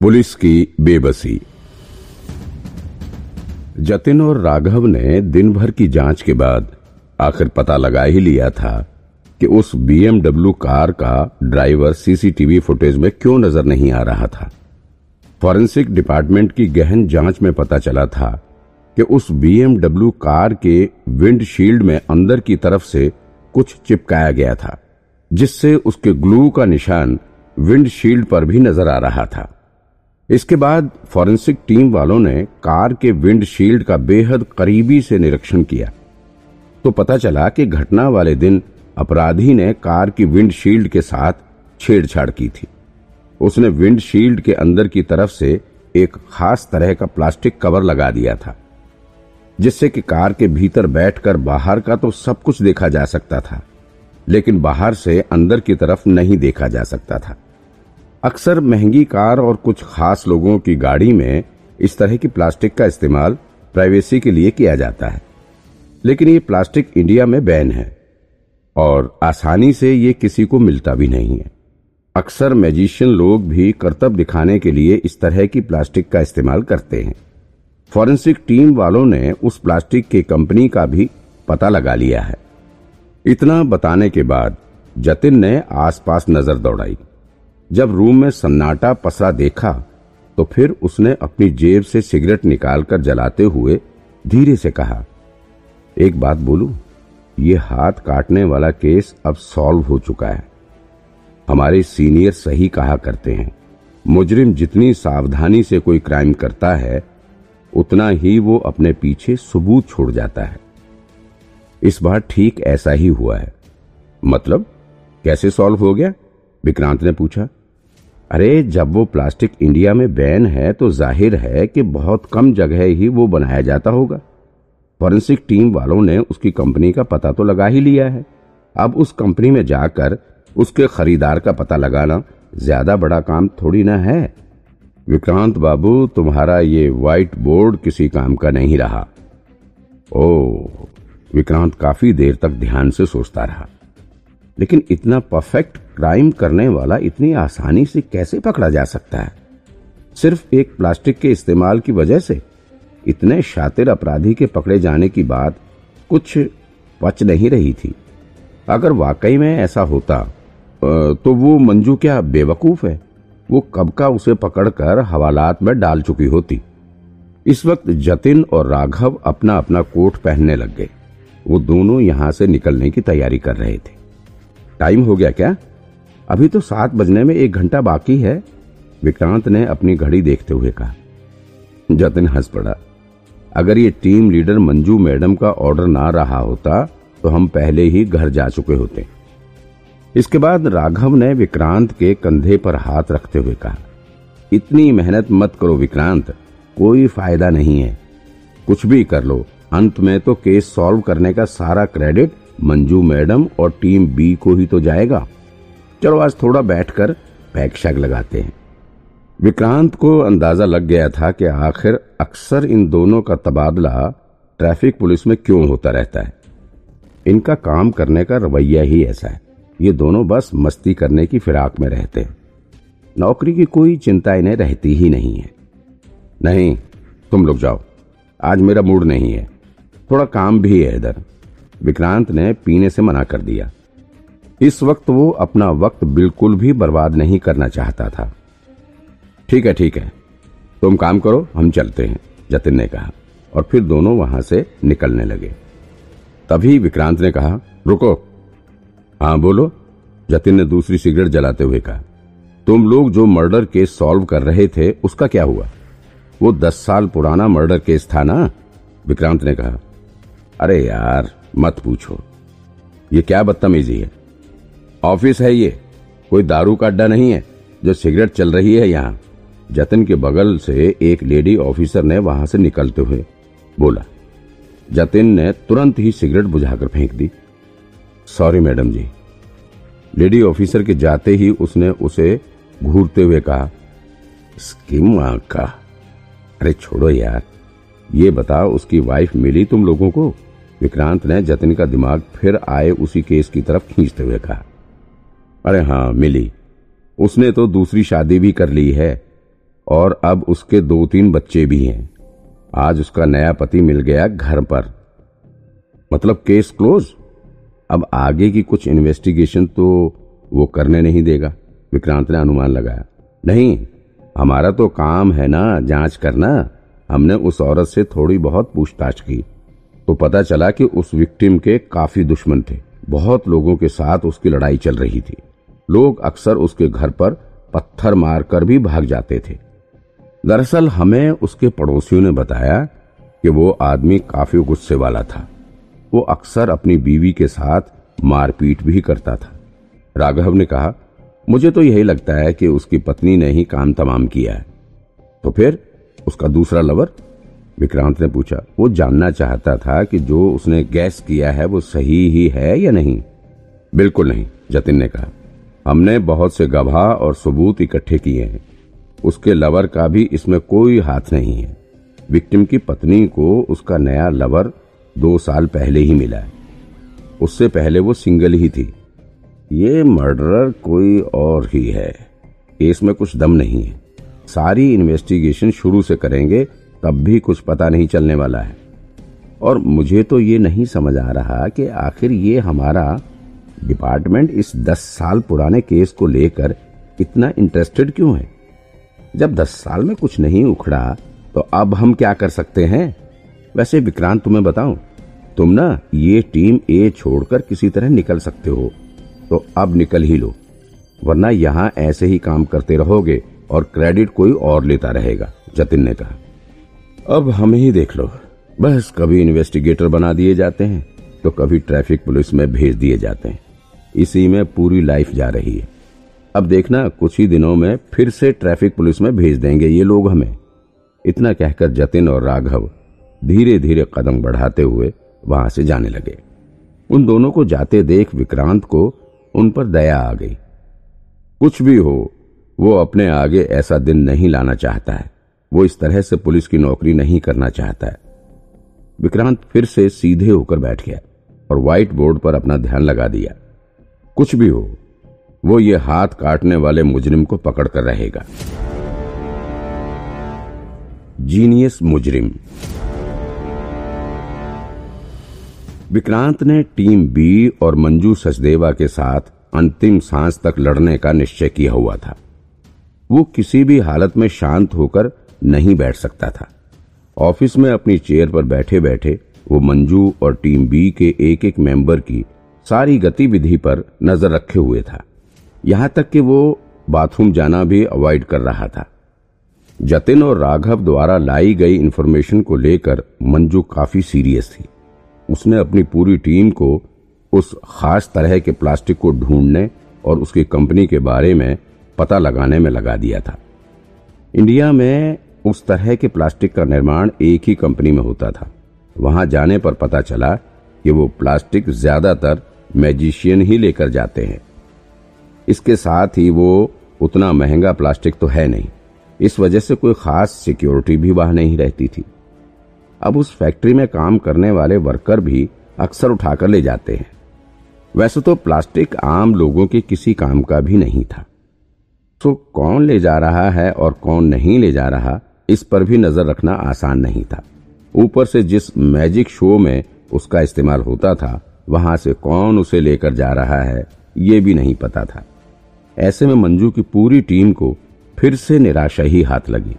Police की बेबसी। जतिन और राघव ने दिन भर की जाँच के बाद आखिर पता लगा ही लिया था कि उस बीएमडब्ल्यू कार का ड्राइवर सीसीटीवी फुटेज में क्यों नज़र नहीं आ रहा था। फॉरेंसिक डिपार्टमेंट की गहन जाँच में पता चला था कि उस बीएमडब्ल्यू कार के विंडशील्ड में अंदर की तरफ़ से कुछ चिपकाया गया था, जिससे उसके ग्लू का निशान विंडशील्ड पर भी नज़र आ रहा था। इसके बाद फॉरेंसिक टीम वालों ने कार के विंडशील्ड का बेहद करीबी से निरीक्षण किया। तो पता चला कि घटना वाले दिन अपराधी ने कार की विंडशील्ड के साथ छेड़छाड़ की थी। उसने विंडशील्ड के अंदर की तरफ़ से एक खास तरह का प्लास्टिक कवर लगा दिया था, जिससे कि कार के भीतर बैठकर बाहर का तो सब कुछ देखा जा सकता था, लेकिन बाहर से अंदर की तरफ़ नहीं देखा जा सकता था। अक्सर महँगी कार और कुछ खास लोगों की गाड़ी में इस तरह की प्लास्टिक का इस्तेमाल प्राइवेसी के लिए किया जाता है। लेकिन ये प्लास्टिक इंडिया में बैन है और आसानी से ये किसी को मिलता भी नहीं है। अक्सर मैजिशियन लोग भी कर्तव्य दिखाने के लिए इस तरह की प्लास्टिक का इस्तेमाल करते हैं। फॉरेंसिक टीम वालों ने उस प्लास्टिक की कंपनी का भी पता लगा लिया है। इतना बताने के बाद जतिन ने आसपास नज़र दौड़ाई। जब रूम में सन्नाटा पसरा देखा तो फिर उसने अपनी जेब से सिगरेट निकालकर जलाते हुए धीरे से कहा, एक बात बोलू, ये हाथ काटने वाला केस अब सॉल्व हो चुका है। हमारे सीनियर सही कहा करते हैं। मुजरिम जितनी सावधानी से कोई क्राइम करता है, उतना ही वो अपने पीछे सबूत छोड़ जाता है। इस बार ठीक ऐसा ही हुआ है। मतलब कैसे सॉल्व हो गया? विक्रांत ने पूछा। अरे, जब वो प्लास्टिक इंडिया में बैन है तो ज़ाहिर है कि बहुत कम जगह ही वो बनाया जाता होगा। फॉरेंसिक टीम वालों ने उसकी कंपनी का पता तो लगा ही लिया है। अब उस कंपनी में जाकर उसके खरीदार का पता लगाना ज़्यादा बड़ा काम थोड़ी ना है। विक्रांत बाबू, तुम्हारा ये व्हाइट बोर्ड किसी काम का नहीं रहा। ओ विक्रांत काफ़ी देर तक ध्यान से सोचता रहा। लेकिन इतना परफेक्ट क्राइम करने वाला इतनी आसानी से कैसे पकड़ा जा सकता है? सिर्फ़ एक प्लास्टिक के इस्तेमाल की वजह से इतने शातिर अपराधी के पकड़े जाने की बात कुछ पच नहीं रही थी। अगर वाकई में ऐसा होता तो वो मंजू क्या बेवकूफ़ है? वो कब का उसे पकड़कर हवालात में डाल चुकी होती? इस वक्त जतिन और राघव अपना अपना कोट पहनने लग गए। वो दोनों यहाँ से निकलने की तैयारी कर रहे थे। टाइम हो गया क्या? अभी तो सात बजने में एक घंटा बाकी है, विक्रांत ने अपनी घड़ी देखते हुए कहा। जतिन हंस पड़ा। अगर ये टीम लीडर मंजू मैडम का ऑर्डर ना रहा होता तो हम पहले ही घर जा चुके होते। इसके बाद राघव ने विक्रांत के कंधे पर हाथ रखते हुए कहा, इतनी मेहनत मत करो विक्रांत, कोई फ़ायदा नहीं है। कुछ भी कर लो, अंत में तो केस सॉल्व करने का सारा क्रेडिट मंजू मैडम और टीम बी को ही तो जाएगा। चलो आज थोड़ा बैठकर पैक शैक लगाते हैं। विक्रांत को अंदाज़ा लग गया था कि आखिर अक्सर इन दोनों का तबादला ट्रैफ़िक पुलिस में क्यों होता रहता है। इनका काम करने का रवैया ही ऐसा है। ये दोनों बस मस्ती करने की फिराक में रहते हैं। नौकरी की कोई चिंता इन्हें रहती ही नहीं है। नहीं, तुम लोग जाओ। आज मेरा मूड नहीं है। थोड़ा काम भी है इधर। विक्रांत ने पीने से मना कर दिया। इस वक्त वो अपना वक्त बिल्कुल भी बर्बाद नहीं करना चाहता था। ठीक है ठीक है। तुम काम करो, हम चलते हैं, जतिन ने कहा, और फिर दोनों वहाँ से निकलने लगे। तभी विक्रांत ने कहा, रुको। हाँ बोलो। जतिन ने दूसरी सिगरेट जलाते हुए कहा, तुम लोग जो मर्डर केस सॉल्व कर रहे थे, उसका क्या हुआ? वो दस साल पुराना मर्डर केस था ना? विक्रांत ने कहा अरे यार, मत पूछो। ये क्या बदतमीजी है? ऑफ़िस है ये, कोई दारू का अड्डा नहीं है, जो सिगरेट चल रही है यहाँ। जतन के बगल से एक लेडी ऑफिसर ने वहाँ से निकलते हुए बोला, जतिन ने तुरंत ही सिगरेट बुझाकर फेंक दी। Sorry madam ji. Lady officer के जाते ही उसने उसे घूरते हुए कहा, स्किम का? अरे छोड़ो यार ये बताओ उसकी वाइफ मिली तुम लोगों को? विक्रांत ने जतिन का दिमाग फिर आए उसी केस की तरफ़ खींचते हुए कहा। अरे हाँ मिली। उसने तो दूसरी शादी भी कर ली है और अब उसके दो तीन बच्चे भी हैं। आज उसका नया पति मिल गया घर पर। मतलब केस क्लोज? अब आगे की कुछ इन्वेस्टिगेशन तो वो करने नहीं देगा। विक्रांत ने अनुमान लगाया। नहीं, हमारा तो काम है ना, जाँच करना। हमने उस औरत से थोड़ी बहुत पूछताछ की। तो पता चला कि उस विक्टिम के काफ़ी दुश्मन थे। बहुत लोगों के साथ उसकी लड़ाई चल रही थी। लोग अक्सर उसके घर पर पत्थर मारकर भी भाग जाते थे। दरअसल हमें उसके पड़ोसियों ने बताया कि वो आदमी काफ़ी गुस्से वाला था। वो अक्सर अपनी बीवी के साथ मारपीट भी करता था। राघव ने कहा, मुझे तो यही लगता है कि उसकी पत्नी ने ही काम तमाम किया है। तो फिर उसका दूसरा लवर, विक्रांत ने पूछा, वो जानना चाहता था कि जो उसने गैस किया है, वो सही ही है या नहीं? बिल्कुल नहीं, जतिन ने कहा। हमने बहुत से गवाह और सबूत इकट्ठे किए हैं। उसके लवर का भी इसमें कोई हाथ नहीं है। विक्टिम की पत्नी को उसका नया लवर दो साल पहले ही मिला है। उससे पहले वो सिंगल ही थी। ये मर्डरर कोई और ही है। केस में कुछ दम नहीं है। सारी इन्वेस्टिगेशन शुरू से करेंगे, तब भी कुछ पता नहीं चलने वाला है। और मुझे तो ये नहीं समझ आ रहा कि आखिर ये हमारा डिपार्टमेंट इस दस साल पुराने केस को लेकर इतना इंटरेस्टेड क्यों है? जब दस साल में कुछ नहीं उखड़ा तो अब हम क्या कर सकते हैं? वैसे विक्रांत, तुम्हें बताऊँ, तुम ना ये टीम ए छोड़कर किसी तरह निकल सकते हो तो अब निकल ही लो, वरना यहाँ ऐसे ही काम करते रहोगे। और क्रेडिट कोई और लेता रहेगा, जतिन ने कहा। अब हम ही देख लो, बस कभी इन्वेस्टिगेटर बना दिए जाते हैं तो कभी ट्रैफ़िक पुलिस में भेज दिए जाते हैं। इसी में पूरी लाइफ जा रही है। अब देखना, कुछ ही दिनों में फिर से ट्रैफ़िक पुलिस में भेज देंगे ये लोग हमें। इतना कहकर जतिन और राघव धीरे धीरे कदम बढ़ाते हुए वहाँ से जाने लगे। उन दोनों को जाते देख विक्रांत को उन पर दया आ गई। कुछ भी हो वो अपने आगे ऐसा दिन नहीं लाना चाहता है। वो इस तरह से पुलिस की नौकरी नहीं करना चाहता है। विक्रांत फिर से सीधे होकर बैठ गया और व्हाइट बोर्ड पर अपना ध्यान लगा दिया। कुछ भी हो, वो ये हाथ काटने वाले मुजरिम को पकड़कर रहेगा। जीनियस मुजरिम। विक्रांत ने टीम बी और मंजू सचदेवा के साथ अंतिम सांस तक लड़ने का निश्चय किया हुआ था। वो किसी भी हालत में शांत होकर नहीं बैठ सकता था। ऑफ़िस में अपनी चेयर पर बैठे बैठे वो मंजू और टीम बी के एक एक मेंबर की सारी गतिविधि पर नज़र रखे हुए था। यहाँ तक कि वो बाथरूम जाना भी अवॉइड कर रहा था। जतिन और राघव द्वारा लाई गई इन्फॉर्मेशन को लेकर मंजू काफ़ी सीरियस थी। उसने अपनी पूरी टीम को उस खास तरह के प्लास्टिक को ढूँढने और उसकी कंपनी के बारे में पता लगाने में लगा दिया था। इंडिया में उस तरह के प्लास्टिक का निर्माण एक ही कंपनी में होता था। वहाँ जाने पर पता चला कि वो प्लास्टिक ज़्यादातर मैजिशियन ही लेकर जाते हैं। इसके साथ ही वो उतना महँगा प्लास्टिक तो है नहीं। इस वजह से कोई खास सिक्योरिटी भी वहाँ नहीं रहती थी। अब उस फैक्ट्री में काम करने वाले वर्कर भी अक्सर उठाकर ले जाते हैं। वैसे तो प्लास्टिक आम लोगों के किसी काम का भी नहीं था। तो कौन ले जा रहा है और कौन नहीं ले जा रहा, इस पर भी नज़र रखना आसान नहीं था। ऊपर से जिस मैजिक शो में उसका इस्तेमाल होता था, वहाँ से कौन उसे लेकर जा रहा है, ये भी नहीं पता था। ऐसे में मंजू की पूरी टीम को फिर से निराशा ही हाथ लगी।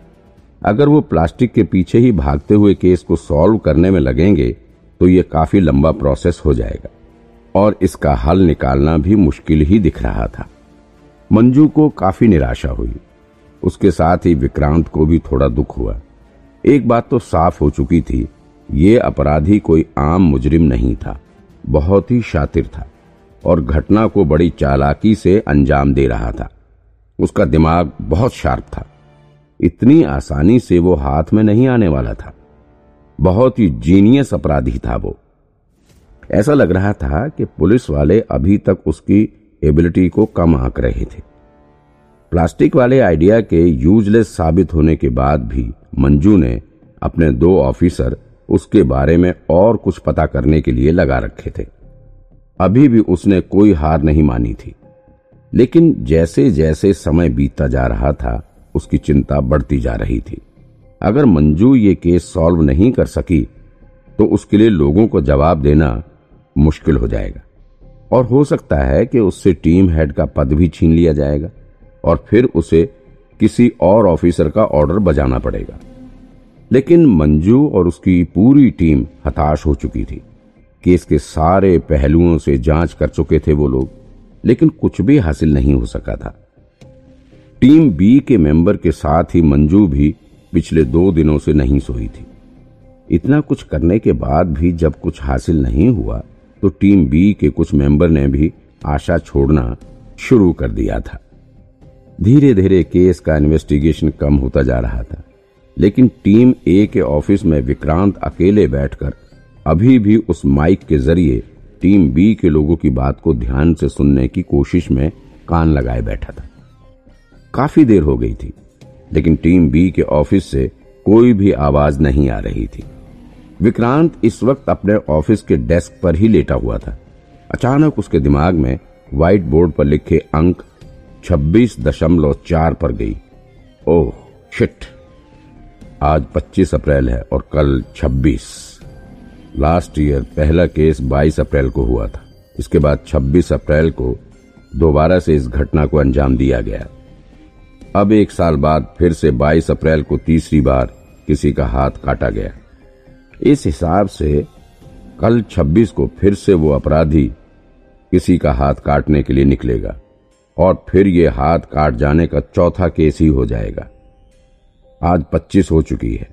अगर वो प्लास्टिक के पीछे ही भागते हुए केस को सॉल्व करने में लगेंगे तो ये काफ़ी लंबा प्रोसेस हो जाएगा। और इसका हल निकालना भी मुश्किल ही दिख रहा था। मंजू को काफ़ी निराशा हुई। उसके साथ ही विक्रांत को भी थोड़ा दुख हुआ। एक बात तो साफ़ हो चुकी थी, ये अपराधी कोई आम मुजरिम नहीं था, बहुत ही शातिर था और घटना को बड़ी चालाकी से अंजाम दे रहा था। उसका दिमाग बहुत शार्प था। इतनी आसानी से वो हाथ में नहीं आने वाला था। बहुत ही जीनियस अपराधी था वो। ऐसा लग रहा था कि पुलिस वाले अभी तक उसकी एबिलिटी को कम आंक रहे थे। प्लास्टिक वाले आइडिया के यूजलेस साबित होने के बाद भी मंजू ने अपने दो ऑफिसर उसके बारे में और कुछ पता करने के लिए लगा रखे थे। अभी भी उसने कोई हार नहीं मानी थी। लेकिन जैसे जैसे समय बीतता जा रहा था, उसकी चिंता बढ़ती जा रही थी। अगर मंजू ये केस सॉल्व नहीं कर सकी तो उसके लिए लोगों को जवाब देना मुश्किल हो जाएगा। और हो सकता है कि उससे टीम हेड का पद भी छीन लिया जाएगा और फिर उसे किसी और ऑफिसर का ऑर्डर बजाना पड़ेगा। लेकिन मंजू और उसकी पूरी टीम हताश हो चुकी थी केस के सारे पहलुओं से जाँच कर चुके थे वो लोग, लेकिन कुछ भी हासिल नहीं हो सका था। टीम बी के मेंबर के साथ ही मंजू भी पिछले दो दिनों से नहीं सोई थी। इतना कुछ करने के बाद भी जब कुछ हासिल नहीं हुआ तो टीम बी के कुछ मेंबर ने भी आशा छोड़ना शुरू कर दिया था। धीरे धीरे केस का इन्वेस्टिगेशन कम होता जा रहा था, लेकिन टीम ए के ऑफ़िस में विक्रांत अकेले बैठकर अभी भी उस माइक के ज़रिए टीम बी के लोगों की बात को ध्यान से सुनने की कोशिश में कान लगाए बैठा था। काफ़ी देर हो गई थी, लेकिन टीम बी के ऑफ़िस से कोई भी आवाज़ नहीं आ रही थी। विक्रांत इस वक्त अपने ऑफ़िस के डेस्क पर ही लेटा हुआ था। अचानक उसके दिमाग में व्हाइट बोर्ड पर लिखे अंक छब्बीस दशमलव चार पर गई। ओह शिट आज 25 अप्रैल है और कल 26 लास्ट ईयर पहला केस 22 अप्रैल को हुआ था। इसके बाद 26 अप्रैल को दोबारा से इस घटना को अंजाम दिया गया। अब एक साल बाद फिर से 22 अप्रैल को तीसरी बार किसी का हाथ काटा गया। इस हिसाब से कल 26 को फिर से वो अपराधी किसी का हाथ काटने के लिए निकलेगा और फिर ये हाथ काट जाने का चौथा केस ही हो जाएगा। आज 25 हो चुकी है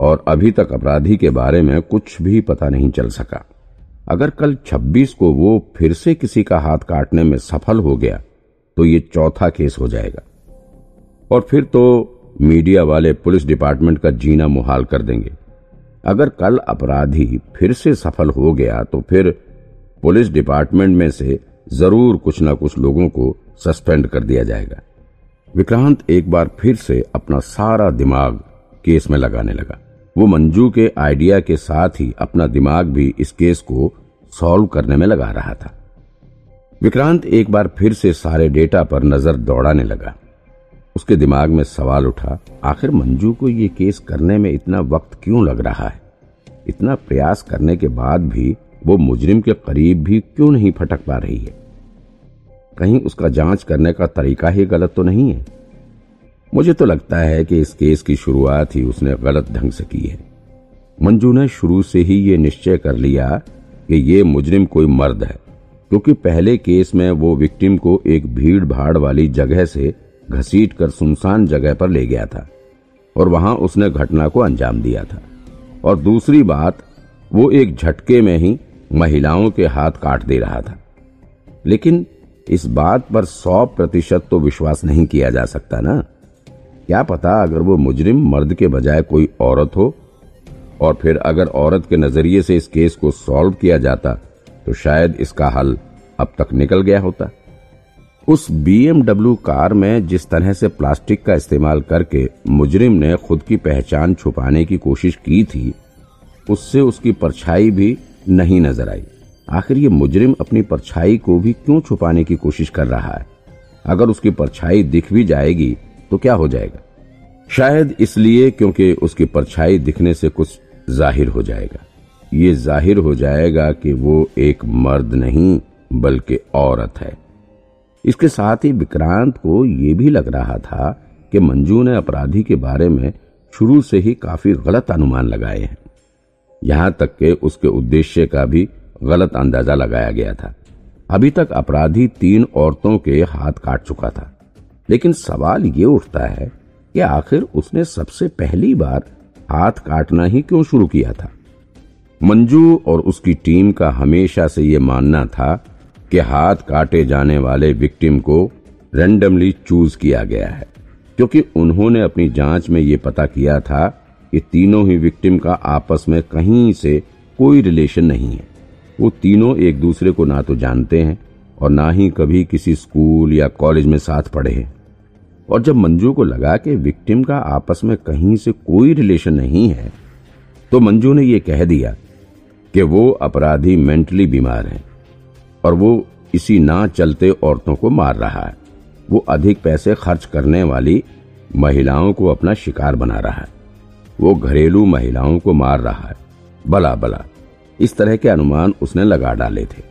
और अभी तक अपराधी के बारे में कुछ भी पता नहीं चल सका। अगर कल 26 को वो फिर से किसी का हाथ काटने में सफल हो गया तो ये चौथा केस हो जाएगा। और फिर तो मीडिया वाले पुलिस डिपार्टमेंट का जीना मुहाल कर देंगे। अगर कल अपराधी फिर से सफल हो गया तो फिर पुलिस डिपार्टमेंट में से ज़रूर कुछ ना कुछ लोगों को सस्पेंड कर दिया जाएगा। विक्रांत एक बार फिर से अपना सारा दिमाग केस में लगाने लगा। वो मंजू के आइडिया के साथ ही अपना दिमाग भी इस केस को सॉल्व करने में लगा रहा था। विक्रांत एक बार फिर से सारे डेटा पर नज़र दौड़ाने लगा। उसके दिमाग में सवाल उठा, आखिर मंजू को ये केस करने में इतना वक्त क्यों लग रहा है? इतना प्रयास करने के बाद भी वो मुजरिम के करीब भी क्यों नहीं फटक पा रही है? कहीं उसका जाँच करने का तरीका ही गलत तो नहीं है? मुझे तो लगता है कि इस केस की शुरुआत ही उसने गलत ढंग से की है। मंजू ने शुरू से ही ये निश्चय कर लिया कि ये मुजरिम कोई मर्द है, क्योंकि पहले केस में वो विक्टिम को एक भीड़ भाड़ वाली जगह से घसीट कर सुनसान जगह पर ले गया था और वहाँ उसने घटना को अंजाम दिया था। और दूसरी बात, वो एक झटके में ही महिलाओं के हाथ काट दे रहा था। लेकिन इस बात पर सौ प्रतिशत तो विश्वास नहीं किया जा सकता ना। क्या पता अगर वो मुजरिम मर्द के बजाय कोई औरत हो, और फिर अगर औरत के नज़रिए से इस केस को सॉल्व किया जाता तो शायद इसका हल अब तक निकल गया होता। उस बीएमडब्ल्यू कार में जिस तरह से प्लास्टिक का इस्तेमाल करके मुजरिम ने खुद की पहचान छुपाने की कोशिश की थी, उससे उसकी परछाई भी नहीं नज़र आई। आखिर ये मुजरिम अपनी परछाई को भी क्यों छुपाने की कोशिश कर रहा है? अगर उसकी परछाई दिख भी जाएगी तो क्या हो जाएगा? शायद इसलिए क्योंकि उसकी परछाई दिखने से कुछ ज़ाहिर हो जाएगा। ये ज़ाहिर हो जाएगा कि वो एक मर्द नहीं, बल्कि औरत है। इसके साथ ही विक्रांत को ये भी लग रहा था कि मंजू ने अपराधी के बारे में शुरू से ही काफ़ी गलत अनुमान लगाए हैं। यहाँ तक के उसके उद्देश्य का भी गलत अंदाज़ा लगाया गया था। अभी तक अपराधी तीन औरतों के हाथ काट चुका था। लेकिन सवाल ये उठता है कि आखिर उसने सबसे पहली बार हाथ काटना ही क्यों शुरू किया था? मंजू और उसकी टीम का हमेशा से ये मानना था कि हाथ काटे जाने वाले विक्टिम को रेंडमली चूज़ किया गया है। क्योंकि उन्होंने अपनी जाँच में ये पता किया था कि तीनों ही विक्टिम का आपस में कहीं से कोई रिलेशन नहीं है। वो तीनों एक दूसरे को ना तो जानते हैं और ना ही कभी किसी स्कूल या कॉलेज में साथ पढ़े हैं। और जब मंजू को लगा कि विक्टिम का आपस में कहीं से कोई रिलेशन नहीं है तो मंजू ने यह कह दिया कि वो अपराधी मेंटली बीमार है। और वो इसी ना चलते औरतों को मार रहा है। वो अधिक पैसे खर्च करने वाली महिलाओं को अपना शिकार बना रहा है। वो घरेलू महिलाओं को मार रहा है। बला बला। इस तरह के अनुमान उसने लगा डाले थे।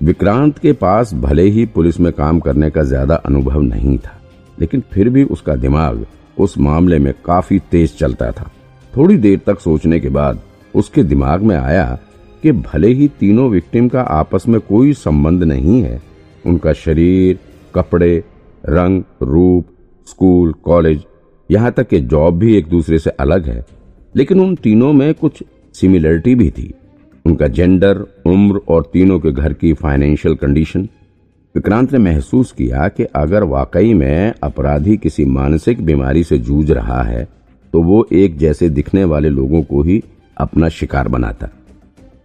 विक्रांत के पास भले ही पुलिस में काम करने का ज़्यादा अनुभव नहीं था, लेकिन फिर भी उसका दिमाग उस मामले में काफ़ी तेज चलता था। थोड़ी देर तक सोचने के बाद उसके दिमाग में आया कि भले ही तीनों विक्टिम का आपस में कोई संबंध नहीं है, उनका शरीर, कपड़े, रंग, रूप, स्कूल, कॉलेज, यहाँ तक कि जॉब भी एक दूसरे से अलग है, लेकिन उन तीनों में कुछ सिमिलरिटी भी थी। उनका जेंडर उम्र और तीनों के घर की फाइनेंशियल कंडीशन विक्रांत ने महसूस किया कि अगर वाकई में अपराधी किसी मानसिक बीमारी से जूझ रहा है तो वो एक जैसे दिखने वाले लोगों को ही अपना शिकार बनाता।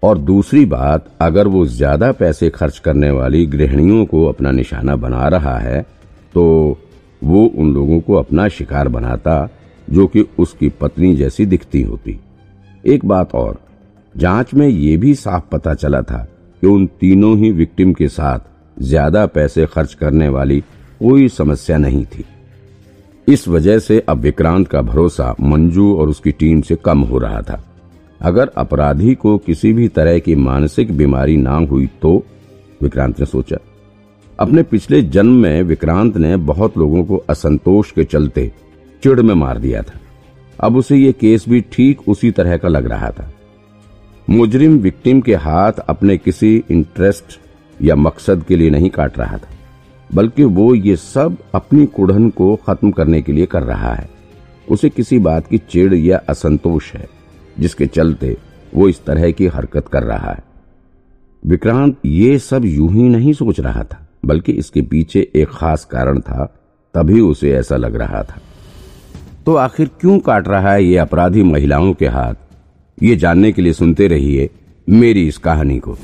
और दूसरी बात, अगर वो ज़्यादा पैसे खर्च करने वाली गृहणियों को अपना निशाना बना रहा है तो वो उन लोगों को अपना शिकार बनाता, जो कि उसकी पत्नी जैसी दिखती होती। एक बात और, जाँच में ये भी साफ़ पता चला था कि उन तीनों ही विक्टिम के साथ ज़्यादा पैसे खर्च करने वाली कोई समस्या नहीं थी। इस वजह से अब विक्रांत का भरोसा मंजू और उसकी टीम से कम हो रहा था। अगर अपराधी को किसी भी तरह की मानसिक बीमारी ना हुई तो विक्रांत ने सोचा। अपने पिछले जन्म में विक्रांत ने बहुत लोगों को असंतोष के चलते चिड़ में मार दिया था। अब उसे ये केस भी ठीक उसी तरह का लग रहा था। मुजरिम विक्टिम के हाथ अपने किसी इंटरेस्ट या मकसद के लिए नहीं काट रहा था, बल्कि वो ये सब अपनी कुड़न को खत्म करने के लिए कर रहा है। उसे किसी बात की चिड़ या असंतोष है। जिसके चलते वो इस तरह की हरकत कर रहा है। विक्रांत ये सब यूँ ही नहीं सोच रहा था, बल्कि इसके पीछे एक खास कारण था, तभी उसे ऐसा लग रहा था। तो आखिर क्यों काट रहा है ये अपराधी महिलाओं के हाथ? ये जानने के लिए सुनते रहिए मेरी इस कहानी को।